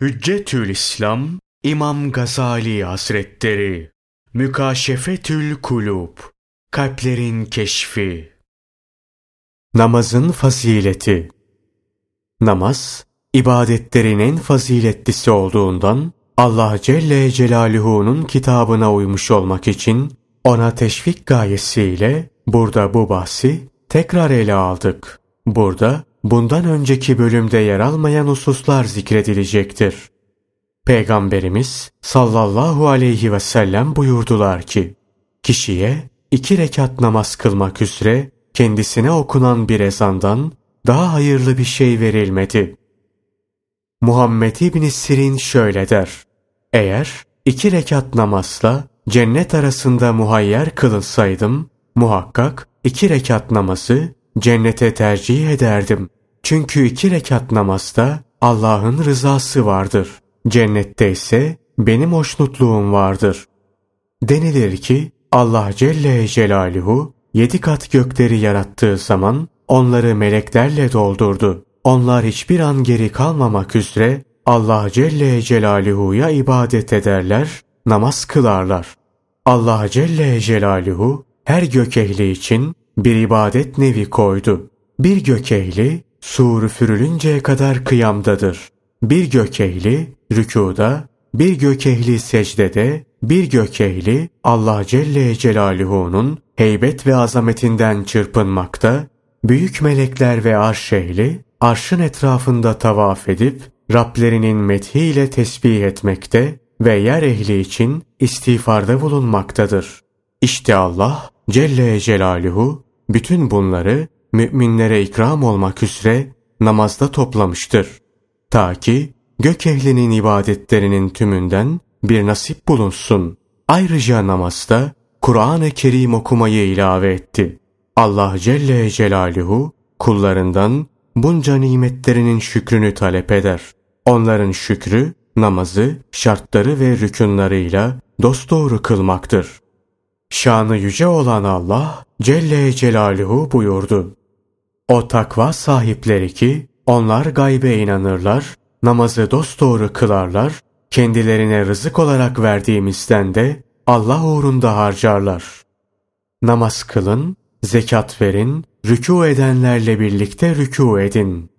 Hüccetül İslam İmam Gazali Hazretleri. Mükaşefetül Kulub Kalplerin Keşfi. Namazın Fazileti. Namaz, ibadetlerin en faziletlisi olduğundan Allah Celle Celaluhu'nun kitabına uymuş olmak için ona teşvik gayesiyle burada bu bahsi tekrar ele aldık. Burada bundan önceki bölümde yer almayan hususlar zikredilecektir. Peygamberimiz sallallahu aleyhi ve sellem buyurdular ki, kişiye iki rekat namaz kılmak üzere kendisine okunan bir ezandan daha hayırlı bir şey verilmedi. Muhammed İbn Sirin şöyle der. Eğer iki rekat namazla cennet arasında muhayyer kılılsaydım, muhakkak iki rekat namazı cennete tercih ederdim. Çünkü iki rekat namazda Allah'ın rızası vardır. Cennette ise benim hoşnutluğum vardır. Denilir ki Allah Celle Celaluhu yedi kat gökleri yarattığı zaman onları meleklerle doldurdu. Onlar hiçbir an geri kalmamak üzere Allah Celle Celaluhu'ya ibadet ederler, namaz kılarlar. Allah Celle Celaluhu her gök ehli için bir ibadet nevi koydu. Bir gök ehli sur üfürülünceye kadar kıyamdadır. Bir gök ehli rükuda, bir gök ehli secdede, bir gök ehli Allah Celle Celaluhu'nun heybet ve azametinden çırpınmakta, büyük melekler ve arş ehli arşın etrafında tavaf edip Rablerinin methiyle tesbih etmekte ve yer ehli için istiğfarda bulunmaktadır. İşte Allah Celle Celaluhu bütün bunları müminlere ikram olmak üzere namazda toplamıştır. Ta ki gök ehlinin ibadetlerinin tümünden bir nasip bulunsun. Ayrıca namazda Kur'an-ı Kerim okumayı ilave etti. Allah Celle Celaluhu kullarından bunca nimetlerinin şükrünü talep eder. Onların şükrü, namazı, şartları ve rükünlarıyla dosdoğru kılmaktır. Şanı yüce olan Allah Celle Celaluhu buyurdu. O takva sahipleri ki onlar gaybe inanırlar, namazı dosdoğru kılarlar, kendilerine rızık olarak verdiğimizden de Allah uğrunda harcarlar. Namaz kılın, zekat verin, rükû edenlerle birlikte rükû edin.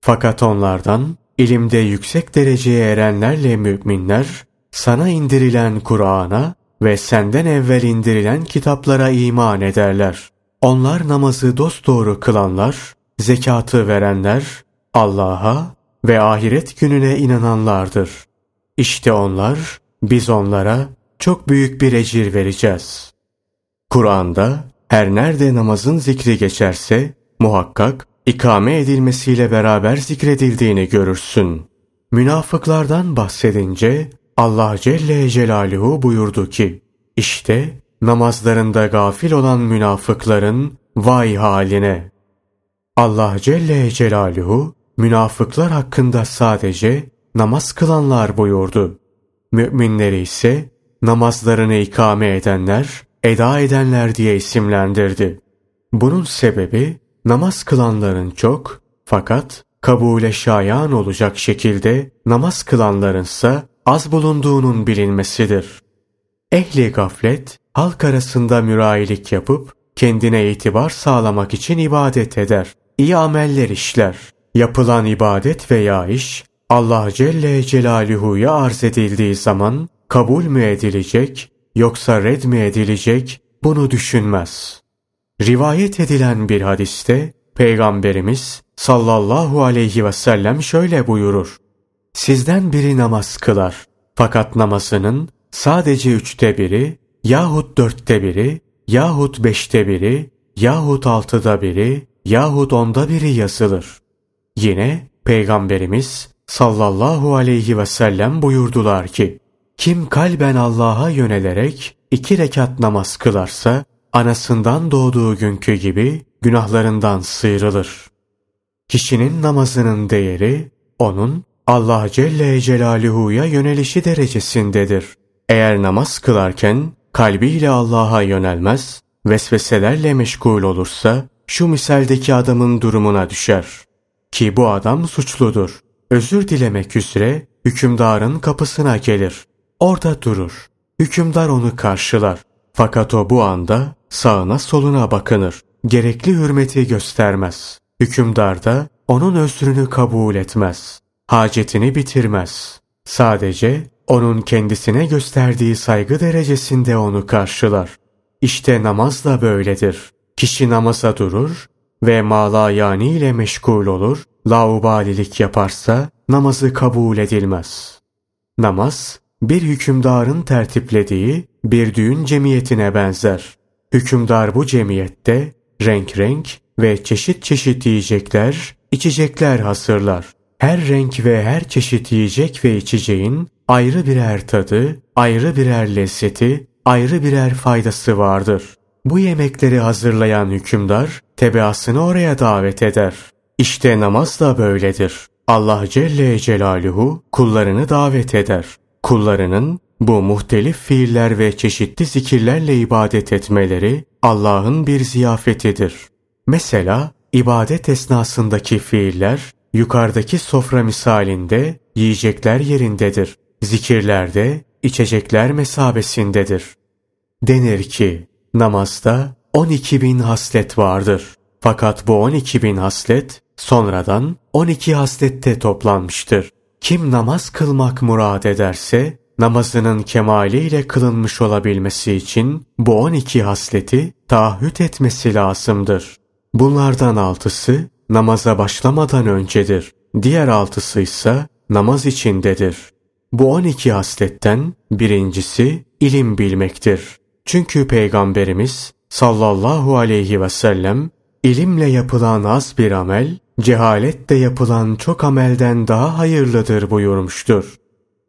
Fakat onlardan ilimde yüksek dereceye erenlerle müminler sana indirilen Kur'an'a ve senden evvel indirilen kitaplara iman ederler. Onlar namazı dosdoğru kılanlar, zekatı verenler, Allah'a ve ahiret gününe inananlardır. İşte onlar, biz onlara çok büyük bir ecir vereceğiz. Kur'an'da her nerede namazın zikri geçerse, muhakkak ikame edilmesiyle beraber zikredildiğini görürsün. Münafıklardan bahsedince Allah Celle Celaluhu buyurdu ki, işte namazlarında gafil olan münafıkların vay haline. Allah Celle Celaluhu münafıklar hakkında sadece namaz kılanlar buyurdu. Müminleri ise namazlarını ikame edenler, eda edenler diye isimlendirdi. Bunun sebebi namaz kılanların çok fakat kabule şayan olacak şekilde namaz kılanlarınsa az bulunduğunun bilinmesidir. Ehli gaflet halk arasında mürayilik yapıp kendine itibar sağlamak için ibadet eder. İyi ameller işler. Yapılan ibadet veya iş Allah Celle Celaluhu'ya arz edildiği zaman kabul mü edilecek yoksa red mi edilecek bunu düşünmez. Rivayet edilen bir hadiste Peygamberimiz sallallahu aleyhi ve sellem şöyle buyurur. Sizden biri namaz kılar. Fakat namazının sadece üçte biri yahut dörtte biri yahut beşte biri yahut altıda biri yahut onda biri yazılır. Yine Peygamberimiz sallallahu aleyhi ve sellem buyurdular ki, kim kalben Allah'a yönelerek iki rekat namaz kılarsa, anasından doğduğu günkü gibi günahlarından sıyrılır. Kişinin namazının değeri, onun Allah Celle Celaluhu'ya yönelişi derecesindedir. Eğer namaz kılarken kalbiyle Allah'a yönelmez, vesveselerle meşgul olursa şu misaldeki adamın durumuna düşer. Ki bu adam suçludur. özür dilemek üzere hükümdarın kapısına gelir. Orada durur. Hükümdar onu karşılar. Fakat o bu anda sağına soluna bakınır. Gerekli hürmeti göstermez. Hükümdar da onun özrünü kabul etmez. Hacetini bitirmez. Sadece onun kendisine gösterdiği saygı derecesinde onu karşılar. İşte namaz da böyledir. Kişi namaza durur ve mala yani ile meşgul olur, laubalilik yaparsa namazı kabul edilmez. Namaz, bir hükümdarın tertiplediği bir düğün cemiyetine benzer. Hükümdar bu cemiyette renk renk ve çeşit çeşit yiyecekler, içecekler hazırlar. Her renk ve her çeşit yiyecek ve içeceğin ayrı birer tadı, ayrı birer lezzeti, ayrı birer faydası vardır. Bu yemekleri hazırlayan hükümdar tebaasını oraya davet eder. İşte namaz da böyledir. Allah Celle Celaluhu kullarını davet eder. Kullarının bu muhtelif fiiller ve çeşitli zikirlerle ibadet etmeleri Allah'ın bir ziyafetidir. Mesela ibadet esnasındaki fiiller yukarıdaki sofra misalinde yiyecekler yerindedir. Zikirlerde içecekler mesabesindedir. Denir ki namazda 12 bin haslet vardır. Fakat bu 12 bin haslet sonradan 12 haslette toplanmıştır. Kim namaz kılmak murad ederse namazının kemaliyle kılınmış olabilmesi için bu 12 hasleti taahhüt etmesi lazımdır. Bunlardan altısı namaza başlamadan öncedir. Diğer altısı ise namaz içindedir. Bu 12 hasletten birincisi ilim bilmektir. Çünkü Peygamberimiz sallallahu aleyhi ve sellem ilimle yapılan az bir amel, cehaletle yapılan çok amelden daha hayırlıdır buyurmuştur.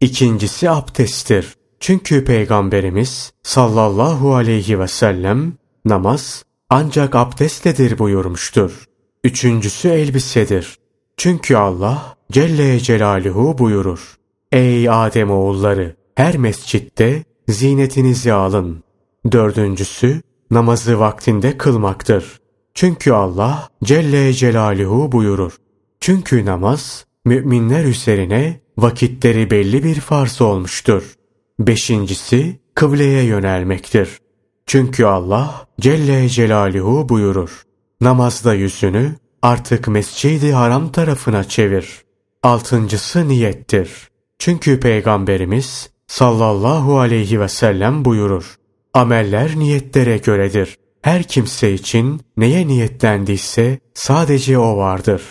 İkincisi abdesttir. Çünkü Peygamberimiz sallallahu aleyhi ve sellem namaz ancak abdestledir buyurmuştur. Üçüncüsü elbisedir. Çünkü Allah Celle Celaluhu buyurur. Ey Adem oğulları! Her mescitte zinetinizi alın. Dördüncüsü namazı vaktinde kılmaktır. Çünkü Allah Celle Celaluhu buyurur. Çünkü namaz müminler üzerine vakitleri belli bir farz olmuştur. Beşincisi kıbleye yönelmektir. Çünkü Allah Celle Celaluhu buyurur. Namazda yüzünü artık mescidi haram tarafına çevir. Altıncısı niyettir. Çünkü Peygamberimiz sallallahu aleyhi ve sellem buyurur. Ameller niyetlere göredir. Her kimse için neye niyetlendiyse sadece o vardır.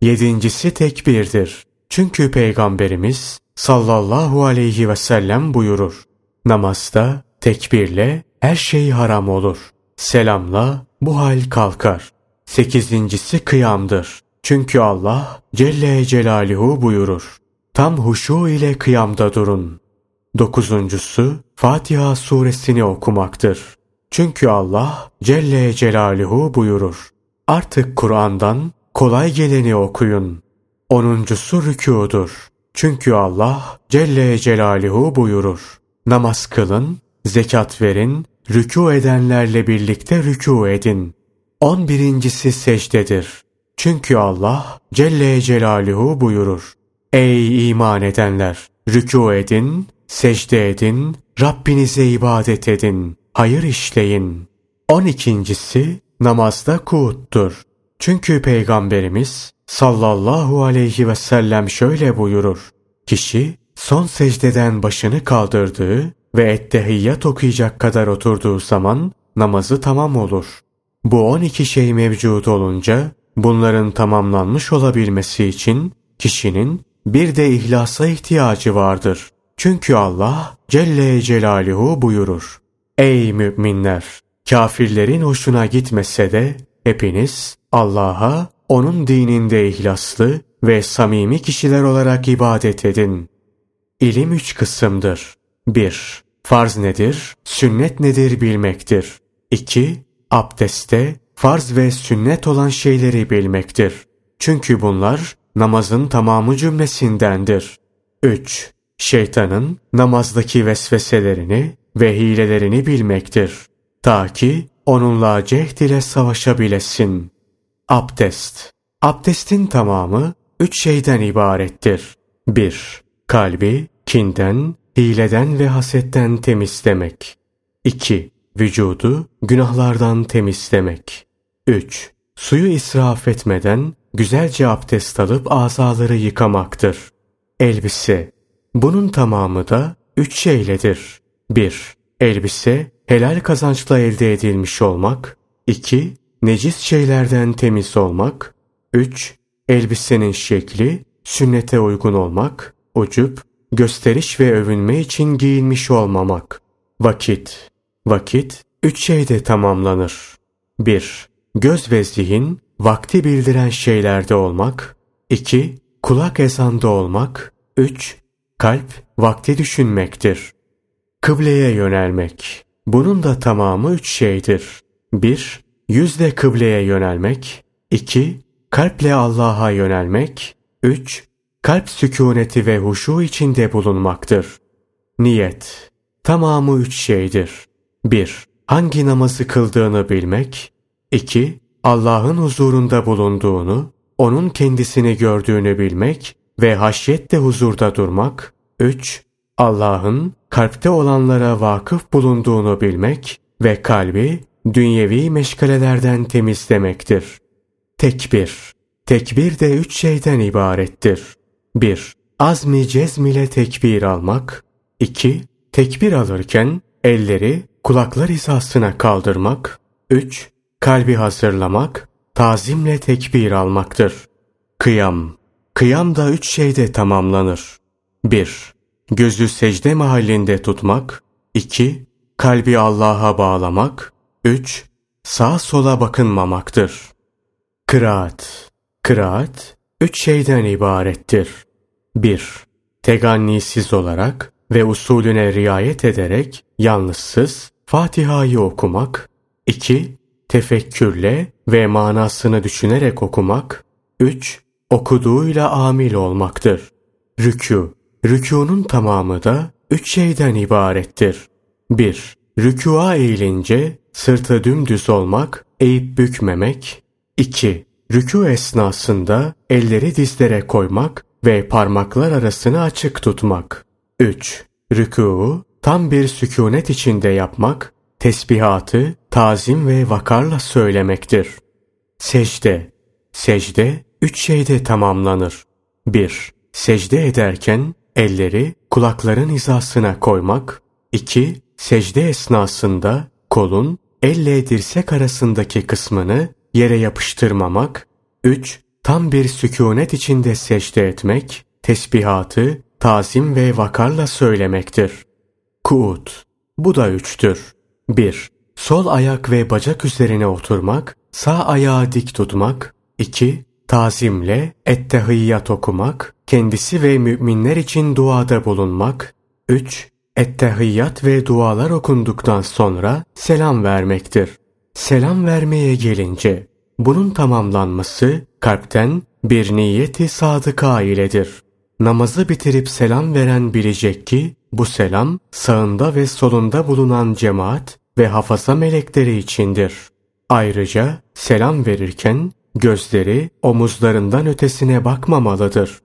Yedincisi tekbirdir. Çünkü Peygamberimiz sallallahu aleyhi ve sellem buyurur. Namazda tekbirle her şey haram olur. Selamla bu hal kalkar. Sekizincisi kıyamdır. Çünkü Allah Celle Celaluhu buyurur. Tam huşu ile kıyamda durun. Dokuzuncusu Fatiha suresini okumaktır. Çünkü Allah Celle Celaluhu buyurur. Artık Kur'an'dan kolay geleni okuyun. Onuncusu rükûdur. Çünkü Allah Celle Celaluhu buyurur. Namaz kılın, zekat verin, rükû edenlerle birlikte rükû edin. On birincisi secdedir. Çünkü Allah Celle Celaluhu buyurur. Ey iman edenler! Rükû edin, secde edin, Rabbinize ibadet edin, hayır işleyin. On ikincisi namazda kuuttur. Çünkü Peygamberimiz sallallahu aleyhi ve sellem şöyle buyurur. Kişi son secdeden başını kaldırdığı ve ettehiyyat okuyacak kadar oturduğu zaman namazı tamam olur. Bu on iki şey mevcut olunca bunların tamamlanmış olabilmesi için kişinin bir de ihlasa ihtiyacı vardır. Çünkü Allah Celle Celaluhu buyurur. Ey müminler! Kafirlerin hoşuna gitmese de hepiniz Allah'a onun dininde ihlaslı ve samimi kişiler olarak ibadet edin. İlim üç kısımdır. 1. Farz nedir, sünnet nedir bilmektir. 2. Abdeste farz ve sünnet olan şeyleri bilmektir. Çünkü bunlar namazın tamamı cümlesindendir. 3. Şeytanın namazdaki vesveselerini ve hilelerini bilmektir. Ta ki onunla cehd ile savaşabilesin. Abdest Abdestin tamamı üç şeyden ibarettir. 1. Kalbi kinden, hileden ve hasetten temizlemek. 2. Vücudu günahlardan temizlemek. 3. Suyu israf etmeden güzelce abdest alıp azaları yıkamaktır. Elbise. Bunun tamamı da üç şeyledir. 1. Elbise helal kazançla elde edilmiş olmak. 2. Necis şeylerden temiz olmak. 3. Elbisenin şekli sünnete uygun olmak. Ucup, gösteriş ve övünme için giyilmiş olmamak. Vakit. Vakit üç şeyde tamamlanır. 1. Göz ve zihin vakti bildiren şeylerde olmak. 2. Kulak ezanda olmak. 3. Kalp vakti düşünmektir. Kıbleye yönelmek. Bunun da tamamı üç şeydir. 1. Yüzle kıbleye yönelmek. 2. Kalple Allah'a yönelmek. 3. Kalp sükuneti ve huşu içinde bulunmaktır. Niyet. Tamamı üç şeydir. 1. Hangi namazı kıldığını bilmek. 2. Allah'ın huzurunda bulunduğunu, onun kendisini gördüğünü bilmek ve haşyetle huzurda durmak. 3. Allah'ın kalpte olanlara vakıf bulunduğunu bilmek ve kalbi dünyevi meşgalelerden temizlemektir. Tekbir. Tekbir de üç şeyden ibarettir. 1. Azmi cezm ile tekbir almak. 2. Tekbir alırken elleri kulaklar hizasına kaldırmak. 3. Kalbi hazırlamak, tazimle tekbir almaktır. Kıyam. Kıyam da üç şeyde tamamlanır. 1. Gözü secde mahallinde tutmak. 2. Kalbi Allah'a bağlamak. 3. Sağa sola bakınmamaktır. Kıraat. Kıraat, üç şeyden ibarettir. 1. Tegannisiz olarak ve usulüne riayet ederek yalnızsız Fatiha'yı okumak. 2. Tefekkürle ve manasını düşünerek okumak. 3. Okuduğuyla amil olmaktır. Rükû. Rükûnun tamamı da üç şeyden ibarettir. 1. Rükûa eğilince sırtı dümdüz olmak, eğip bükmemek. 2. Rükû esnasında elleri dizlere koymak ve parmaklar arasını açık tutmak. 3. Rükûu tam bir sükunet içinde yapmak, tesbihatı tazim ve vakarla söylemektir. Secde Secde üç şeyde tamamlanır. 1. Secde ederken elleri kulakların hizasına koymak. 2. Secde esnasında kolun elle dirsek arasındaki kısmını yere yapıştırmamak. 3. Tam bir sükunet içinde secde etmek, tesbihatı tazim ve vakarla söylemektir. Kuut. Bu da üçtür. 1. Sol ayak ve bacak üzerine oturmak, sağ ayağı dik tutmak. 2. Tazimle ettehiyyat okumak, kendisi ve müminler için duada bulunmak. 3. Ettehiyyat ve dualar okunduktan sonra selam vermektir. Selam vermeye gelince, bunun tamamlanması kalpten bir niyeti sadıka iledir. Namazı bitirip selam veren bilecek ki, bu selam sağında ve solunda bulunan cemaat ve hafaza melekleri içindir. Ayrıca selam verirken gözleri omuzlarından ötesine bakmamalıdır.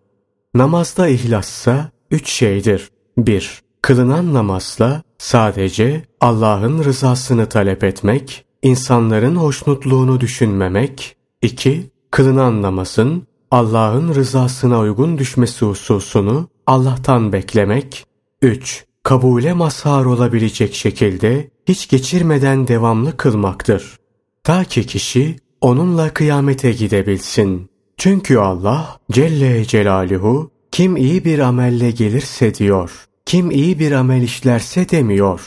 Namazda ihlassa üç şeydir. 1. Kılınan namazla sadece Allah'ın rızasını talep etmek, insanların hoşnutluğunu düşünmemek. 2. Kılınan namazın Allah'ın rızasına uygun düşmesi hususunu Allah'tan beklemek. 3. Kabule mazhar olabilecek şekilde hiç geçirmeden devamlı kılmaktır. Ta ki kişi onunla kıyamete gidebilsin. Çünkü Allah Celle Celaluhu kim iyi bir amelle gelirse diyor, kim iyi bir amel işlerse demiyor.